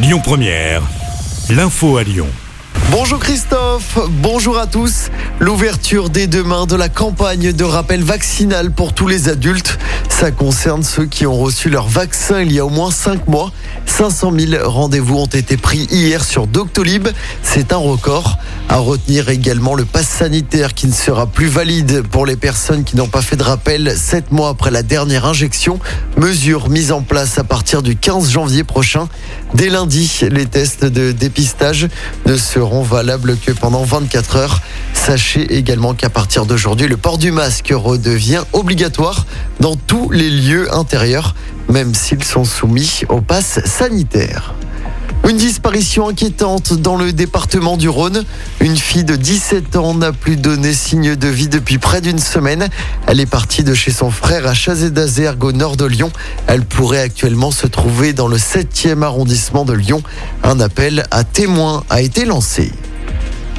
Lyon Première, l'info à Lyon. Bonjour Christophe, bonjour à tous. L'ouverture dès demain de la campagne de rappel vaccinal pour tous les adultes. Ça concerne ceux qui ont reçu leur vaccin il y a au moins 5 mois. 500 000 rendez-vous ont été pris hier sur Doctolib. C'est un record. À retenir également le pass sanitaire qui ne sera plus valide pour les personnes qui n'ont pas fait de rappel 7 mois après la dernière injection. Mesure mise en place à partir du 15 janvier prochain. Dès lundi, les tests de dépistage ne seront valables que pendant 24 heures. Sachez également qu'à partir d'aujourd'hui, le port du masque redevient obligatoire dans les lieux intérieurs, même s'ils sont soumis au pass sanitaire. Une disparition inquiétante dans le département du Rhône. Une fille de 17 ans n'a plus donné signe de vie depuis près d'une semaine. Elle est partie de chez son frère à Chazé d'Azergue au nord de Lyon. Elle pourrait actuellement se trouver dans le 7e arrondissement de Lyon. Un appel à témoins a été lancé.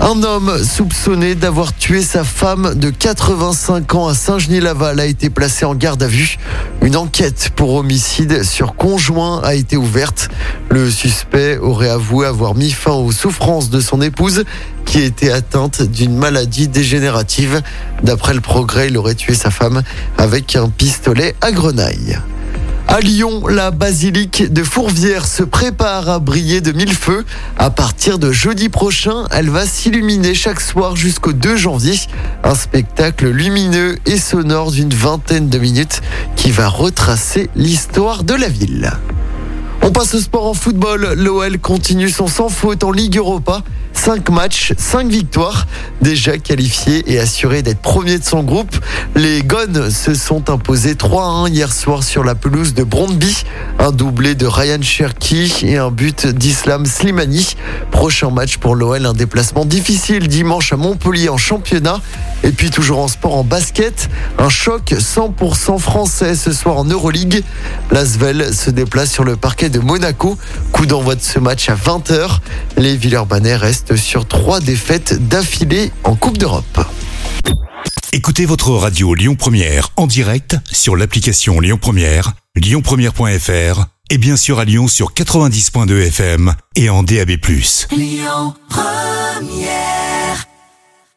Un homme soupçonné d'avoir tué sa femme de 85 ans à Saint-Genis-Laval a été placé en garde à vue. Une enquête pour homicide sur conjoint a été ouverte. Le suspect aurait avoué avoir mis fin aux souffrances de son épouse qui était atteinte d'une maladie dégénérative. D'après le progrès, il aurait tué sa femme avec un pistolet à grenaille. À Lyon, la basilique de Fourvière se prépare à briller de mille feux. À partir de jeudi prochain, elle va s'illuminer chaque soir jusqu'au 2 janvier. Un spectacle lumineux et sonore d'une vingtaine de minutes qui va retracer l'histoire de la ville. On passe au sport en football. L'OL continue son sans faute en Ligue Europa. 5 matchs, 5 victoires, déjà qualifiés et assurés d'être premier de son groupe. Les Gones se sont imposés 3-1 hier soir sur la pelouse de Brondby. Un doublé de Ryan Cherky et un but d'Islam Slimani. Prochain match pour l'OL, un déplacement difficile dimanche à Montpellier en championnat. Et puis toujours en sport en basket, un choc 100% français ce soir en Euroleague. L'Asvel se déplace sur le parquet de Monaco. Coup d'envoi de ce match à 20h. Les Villeurbanais restent sur trois défaites d'affilée en Coupe d'Europe. Écoutez votre radio Lyon Première en direct sur l'application Lyon Première, lyonpremière.fr et bien sûr à Lyon sur 90.2 FM et en DAB+. Lyon Première